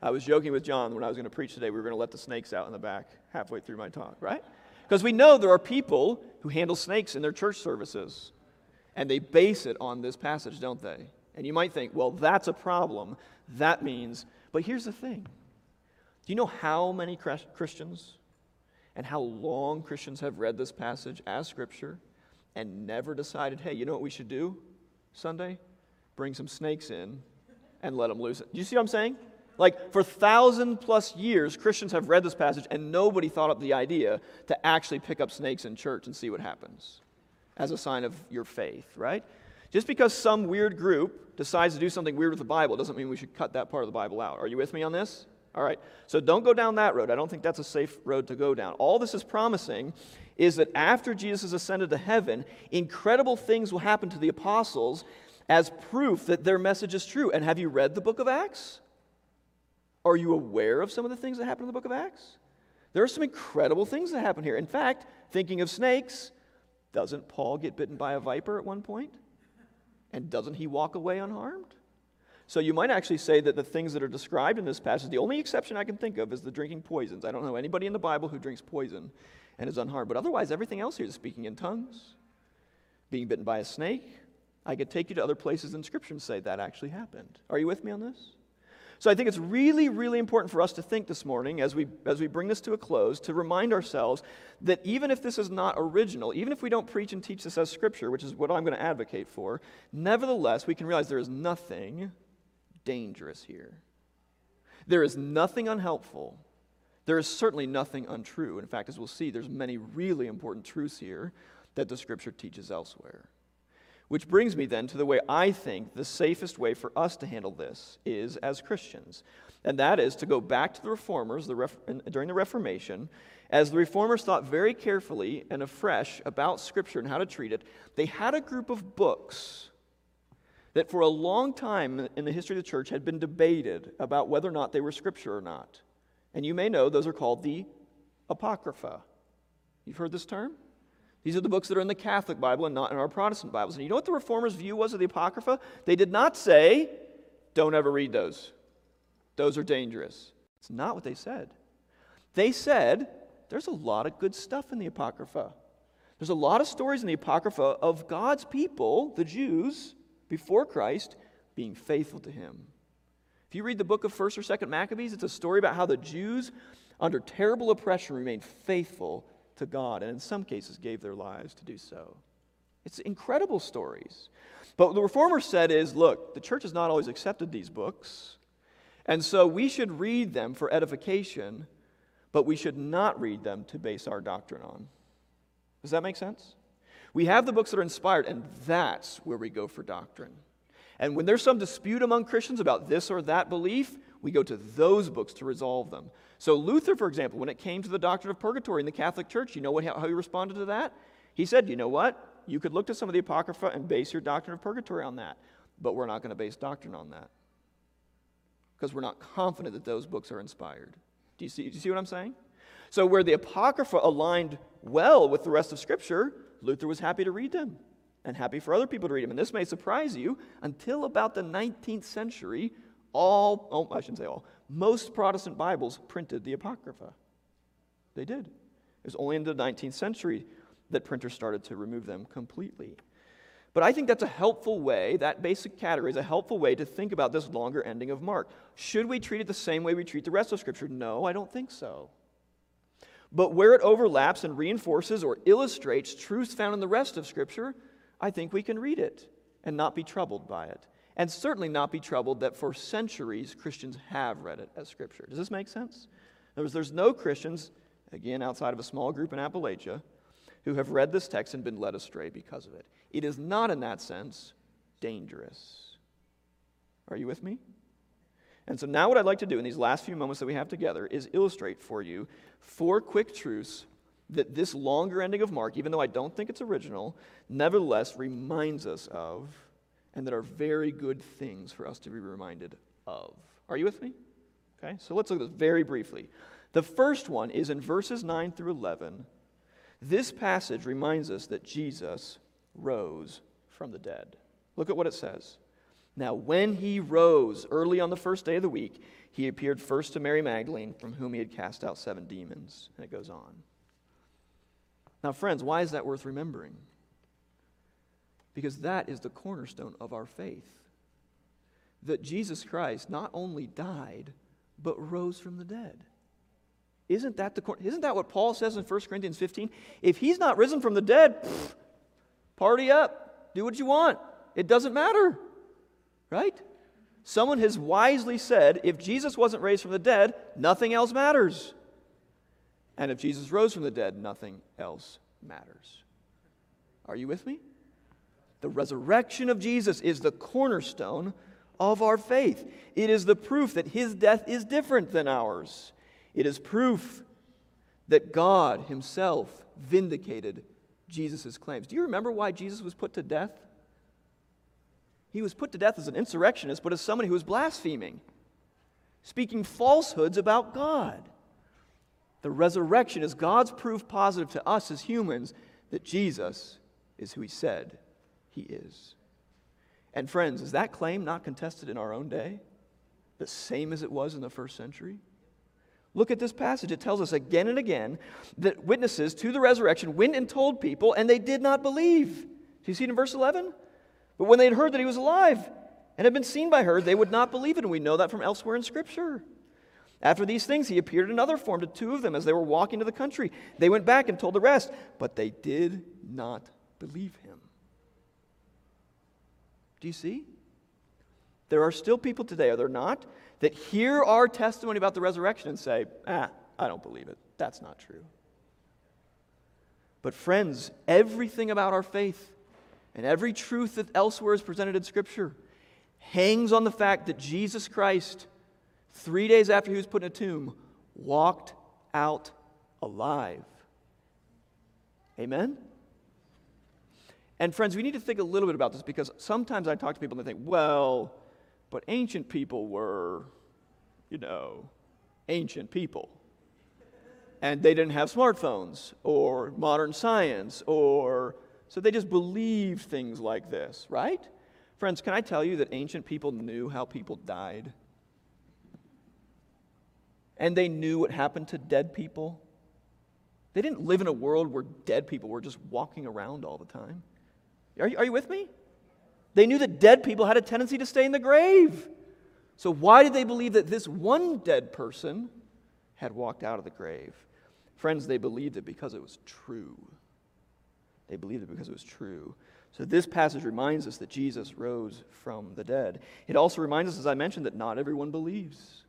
I was joking with John when I was going to preach today, we were going to let the snakes out in the back halfway through my talk, right? Because we know there are people who handle snakes in their church services, and they base it on this passage, don't they? And you might think, well, that's a problem. That means, but here's the thing. Do you know how many Christians and how long Christians have read this passage as Scripture and never decided, hey, you know what we should do Sunday? Bring some snakes in and let them loose. Do you see what I'm saying? Like, for thousand plus years, Christians have read this passage and nobody thought up the idea to actually pick up snakes in church and see what happens as a sign of your faith, right? Just because some weird group decides to do something weird with the Bible doesn't mean we should cut that part of the Bible out. Are you with me on this? All right. So don't go down that road. I don't think that's a safe road to go down. All this is promising is that after Jesus has ascended to heaven, incredible things will happen to the apostles as proof that their message is true. And have you read the book of Acts? Are you aware of some of the things that happen in the book of Acts? There are some incredible things that happen here. In fact, thinking of snakes, doesn't Paul get bitten by a viper at one point? And doesn't he walk away unharmed? So you might actually say that the things that are described in this passage, the only exception I can think of is the drinking poisons. I don't know anybody in the Bible who drinks poison and is unharmed. But otherwise, everything else here is speaking in tongues, being bitten by a snake. I could take you to other places in Scripture and say that actually happened. Are you with me on this? So I think it's really, really important for us to think this morning as we, as we bring this to a close to remind ourselves that even if this is not original, even if we don't preach and teach this as Scripture, which is what I'm going to advocate for, nevertheless, we can realize there is nothing dangerous here. There is nothing unhelpful. There is certainly nothing untrue. In fact, as we'll see, there's many really important truths here that the Scripture teaches elsewhere. Which brings me then to the way I think the safest way for us to handle this is as Christians. And that is to go back to the reformers the ref- during the Reformation. As the reformers thought very carefully and afresh about Scripture and how to treat it, they had a group of books that for a long time in the history of the church had been debated about whether or not they were Scripture or not. And you may know those are called the Apocrypha. You've heard this term? These are the books that are in the Catholic Bible and not in our Protestant Bibles. And you know what the Reformers' view was of the Apocrypha? They did not say, don't ever read those. Those are dangerous. It's not what they said. They said, there's a lot of good stuff in the Apocrypha. There's a lot of stories in the Apocrypha of God's people, the Jews, before Christ, being faithful to Him. If you read the book of 1st or 2nd Maccabees, it's a story about how the Jews, under terrible oppression, remained faithful to God, and in some cases gave their lives to do so. It's incredible stories. But what the reformer said is look, the church has not always accepted these books, and so we should read them for edification, but we should not read them to base our doctrine on. Does that make sense? We have the books that are inspired, and that's where we go for doctrine. And when there's some dispute among Christians about this or that belief, we go to those books to resolve them. So, Luther, for example, when it came to the doctrine of purgatory in the Catholic Church, you know what, how he responded to that? He said, You know what? You could look to some of the Apocrypha and base your doctrine of purgatory on that, but we're not going to base doctrine on that because we're not confident that those books are inspired. Do you, see, do you see what I'm saying? So, where the Apocrypha aligned well with the rest of Scripture, Luther was happy to read them and happy for other people to read them. And this may surprise you, until about the 19th century, all, oh, I shouldn't say all, most Protestant Bibles printed the Apocrypha. They did. It was only in the 19th century that printers started to remove them completely. But I think that's a helpful way, that basic category is a helpful way to think about this longer ending of Mark. Should we treat it the same way we treat the rest of Scripture? No, I don't think so. But where it overlaps and reinforces or illustrates truths found in the rest of Scripture, I think we can read it and not be troubled by it and certainly not be troubled that for centuries Christians have read it as Scripture. Does this make sense? In other words, there's no Christians again outside of a small group in Appalachia, who have read this text and been led astray because of it. It is not, in that sense, dangerous. Are you with me? And so now, what I'd like to do in these last few moments that we have together is illustrate for you four quick truths that this longer ending of Mark, even though I don't think it's original, nevertheless reminds us of, and that are very good things for us to be reminded of. Are you with me? Okay, so let's look at this very briefly. The first one is in verses 9 through 11. This passage reminds us that Jesus rose from the dead. Look at what it says. Now, when he rose early on the first day of the week, he appeared first to Mary Magdalene, from whom he had cast out seven demons. And it goes on. Now, friends, why is that worth remembering? Because that is the cornerstone of our faith. That Jesus Christ not only died, but rose from the dead. Isn't that, the, isn't that what Paul says in 1 Corinthians 15? If he's not risen from the dead, pff, party up, do what you want. It doesn't matter. Right? Someone has wisely said if Jesus wasn't raised from the dead, nothing else matters. And if Jesus rose from the dead, nothing else matters. Are you with me? The resurrection of Jesus is the cornerstone of our faith. It is the proof that his death is different than ours. It is proof that God himself vindicated Jesus' claims. Do you remember why Jesus was put to death? He was put to death as an insurrectionist, but as somebody who was blaspheming, speaking falsehoods about God. The resurrection is God's proof positive to us as humans that Jesus is who he said he is. And friends, is that claim not contested in our own day? The same as it was in the first century? Look at this passage. It tells us again and again that witnesses to the resurrection went and told people, and they did not believe. Do you see it in verse 11? But when they had heard that he was alive and had been seen by her, they would not believe it. And we know that from elsewhere in Scripture. After these things, he appeared in another form to two of them as they were walking to the country. They went back and told the rest, but they did not believe him. Do you see? There are still people today, are there not, that hear our testimony about the resurrection and say, ah, I don't believe it. That's not true. But, friends, everything about our faith and every truth that elsewhere is presented in Scripture hangs on the fact that Jesus Christ, three days after he was put in a tomb, walked out alive. Amen? And friends, we need to think a little bit about this because sometimes I talk to people and they think, well, but ancient people were, you know, ancient people. And they didn't have smartphones or modern science or so they just believed things like this, right? Friends, can I tell you that ancient people knew how people died? And they knew what happened to dead people. They didn't live in a world where dead people were just walking around all the time. Are you, are you with me? They knew that dead people had a tendency to stay in the grave. So, why did they believe that this one dead person had walked out of the grave? Friends, they believed it because it was true. They believed it because it was true. So, this passage reminds us that Jesus rose from the dead. It also reminds us, as I mentioned, that not everyone believes.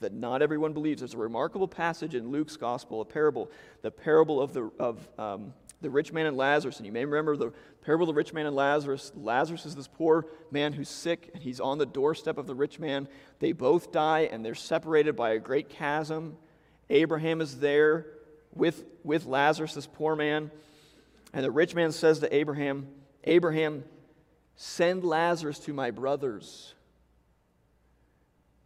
That not everyone believes. There's a remarkable passage in Luke's gospel, a parable, the parable of the, of, um, the rich man and Lazarus. And you may remember the parable of the rich man and Lazarus. Lazarus is this poor man who's sick, and he's on the doorstep of the rich man. They both die, and they're separated by a great chasm. Abraham is there with, with Lazarus, this poor man. And the rich man says to Abraham, Abraham, send Lazarus to my brothers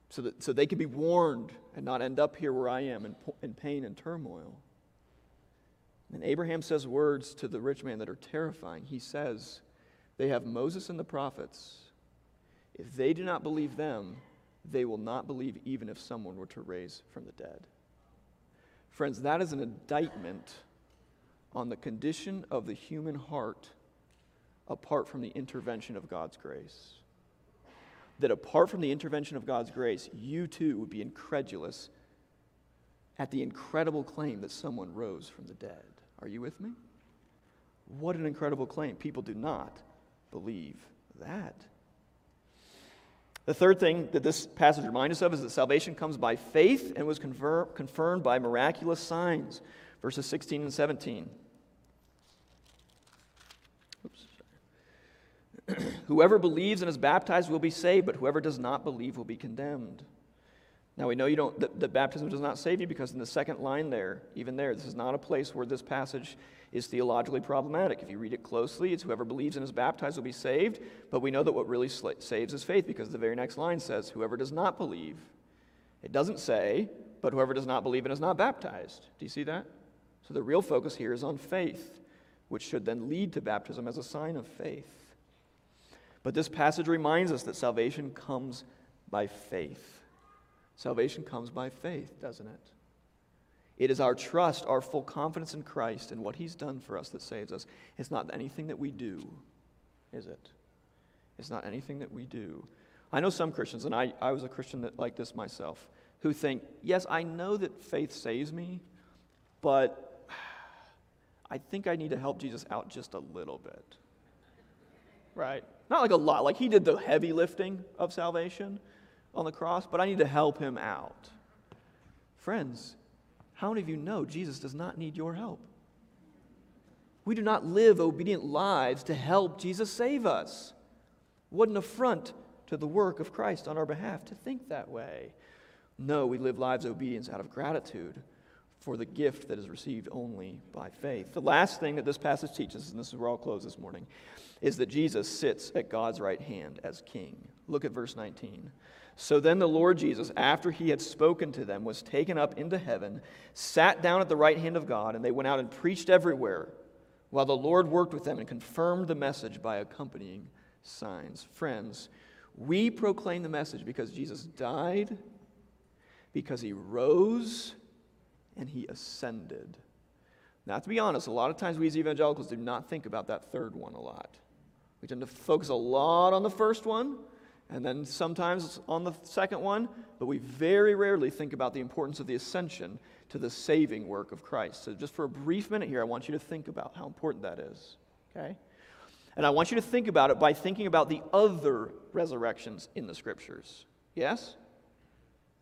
so that so they can be warned and not end up here where I am in, in pain and turmoil. And Abraham says words to the rich man that are terrifying. He says, They have Moses and the prophets. If they do not believe them, they will not believe even if someone were to raise from the dead. Friends, that is an indictment on the condition of the human heart apart from the intervention of God's grace. That apart from the intervention of God's grace, you too would be incredulous at the incredible claim that someone rose from the dead. Are you with me? What an incredible claim. People do not believe that. The third thing that this passage reminds us of is that salvation comes by faith and was confirm, confirmed by miraculous signs. Verses 16 and 17. whoever believes and is baptized will be saved, but whoever does not believe will be condemned. Now we know you don't that, that baptism does not save you because in the second line there, even there, this is not a place where this passage is theologically problematic. If you read it closely, it's whoever believes and is baptized will be saved, but we know that what really saves is faith because the very next line says, whoever does not believe. It doesn't say, but whoever does not believe and is not baptized. Do you see that? So the real focus here is on faith, which should then lead to baptism as a sign of faith. But this passage reminds us that salvation comes by faith. Salvation comes by faith, doesn't it? It is our trust, our full confidence in Christ and what He's done for us that saves us. It's not anything that we do, is it? It's not anything that we do. I know some Christians, and I, I was a Christian that, like this myself, who think, yes, I know that faith saves me, but I think I need to help Jesus out just a little bit. Right? Not like a lot, like he did the heavy lifting of salvation on the cross, but I need to help him out. Friends, how many of you know Jesus does not need your help? We do not live obedient lives to help Jesus save us. What an affront to the work of Christ on our behalf to think that way. No, we live lives of obedience out of gratitude for the gift that is received only by faith. The last thing that this passage teaches, and this is where I'll close this morning, is that Jesus sits at God's right hand as king. Look at verse 19. So then the Lord Jesus, after he had spoken to them, was taken up into heaven, sat down at the right hand of God, and they went out and preached everywhere, while the Lord worked with them and confirmed the message by accompanying signs. Friends, we proclaim the message because Jesus died, because he rose, and he ascended. Now, to be honest, a lot of times we as evangelicals do not think about that third one a lot. We tend to focus a lot on the first one and then sometimes on the second one, but we very rarely think about the importance of the ascension to the saving work of Christ. So, just for a brief minute here, I want you to think about how important that is. Okay? And I want you to think about it by thinking about the other resurrections in the scriptures. Yes?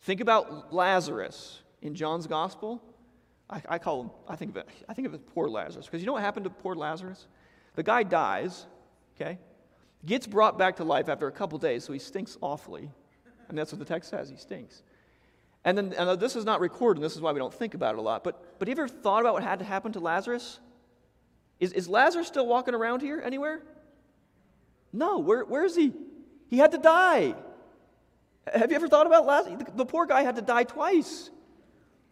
Think about Lazarus in John's gospel. I, I call him, I think of it, I think of it poor Lazarus. Because you know what happened to poor Lazarus? The guy dies, okay? Gets brought back to life after a couple days, so he stinks awfully. And that's what the text says, he stinks. And then, and this is not recorded, and this is why we don't think about it a lot, but, but have you ever thought about what had to happen to Lazarus? Is, is Lazarus still walking around here anywhere? No, where, where is he? He had to die. Have you ever thought about Lazarus? The, the poor guy had to die twice.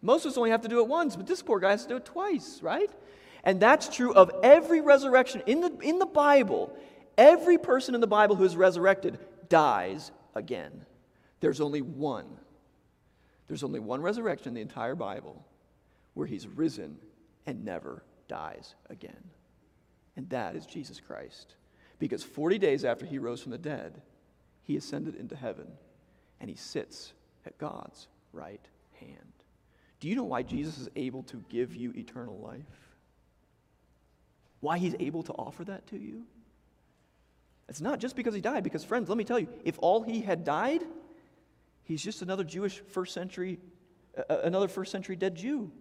Most of us only have to do it once, but this poor guy has to do it twice, right? And that's true of every resurrection in the, in the Bible. Every person in the Bible who is resurrected dies again. There's only one. There's only one resurrection in the entire Bible where he's risen and never dies again. And that is Jesus Christ. Because 40 days after he rose from the dead, he ascended into heaven and he sits at God's right hand. Do you know why Jesus is able to give you eternal life? Why he's able to offer that to you? It's not just because he died, because, friends, let me tell you, if all he had died, he's just another Jewish first century, uh, another first century dead Jew.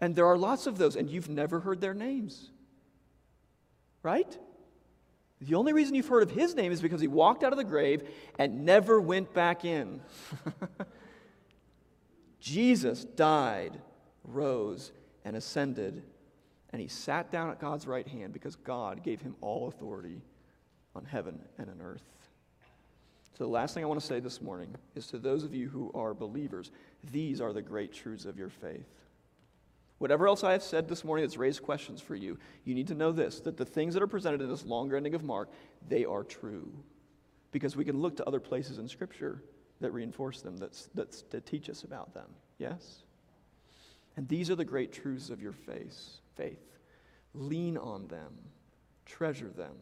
And there are lots of those, and you've never heard their names. Right? The only reason you've heard of his name is because he walked out of the grave and never went back in. Jesus died, rose, and ascended and he sat down at God's right hand because God gave him all authority on heaven and on earth. So, the last thing I want to say this morning is to those of you who are believers, these are the great truths of your faith. Whatever else I have said this morning that's raised questions for you, you need to know this that the things that are presented in this longer ending of Mark, they are true. Because we can look to other places in Scripture that reinforce them, that's, that's, that teach us about them. Yes? And these are the great truths of your faith faith. Lean on them, treasure them,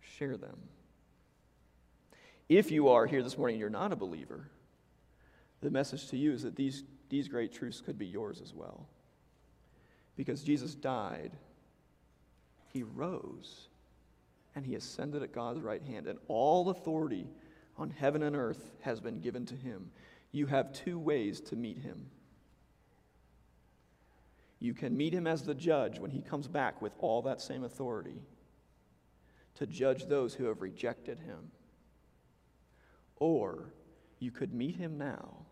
share them. If you are here this morning and you're not a believer, the message to you is that these, these great truths could be yours as well. Because Jesus died, he rose, and he ascended at God's right hand, and all authority on heaven and earth has been given to him. You have two ways to meet him. You can meet him as the judge when he comes back with all that same authority to judge those who have rejected him. Or you could meet him now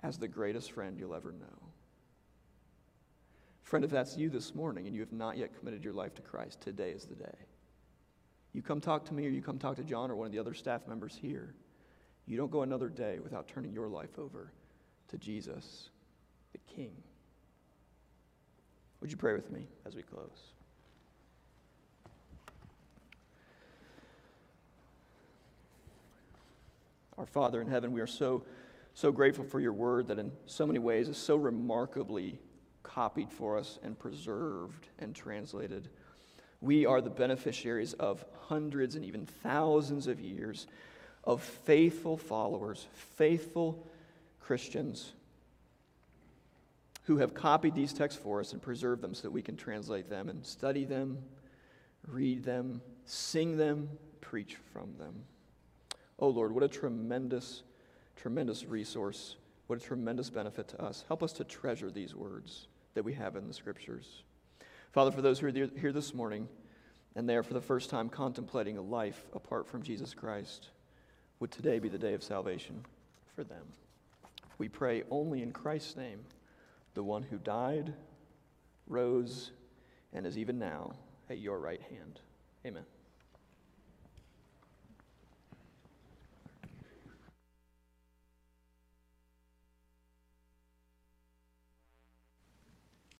as the greatest friend you'll ever know. Friend, if that's you this morning and you have not yet committed your life to Christ, today is the day. You come talk to me or you come talk to John or one of the other staff members here. You don't go another day without turning your life over to Jesus, the King. Would you pray with me as we close? Our Father in heaven, we are so, so grateful for your word that in so many ways is so remarkably copied for us and preserved and translated. We are the beneficiaries of hundreds and even thousands of years of faithful followers, faithful Christians who have copied these texts for us and preserved them so that we can translate them and study them, read them, sing them, preach from them. Oh Lord, what a tremendous, tremendous resource. What a tremendous benefit to us. Help us to treasure these words that we have in the scriptures. Father, for those who are here this morning and they are for the first time contemplating a life apart from Jesus Christ, would today be the day of salvation for them? We pray only in Christ's name, the one who died, rose, and is even now at your right hand. Amen.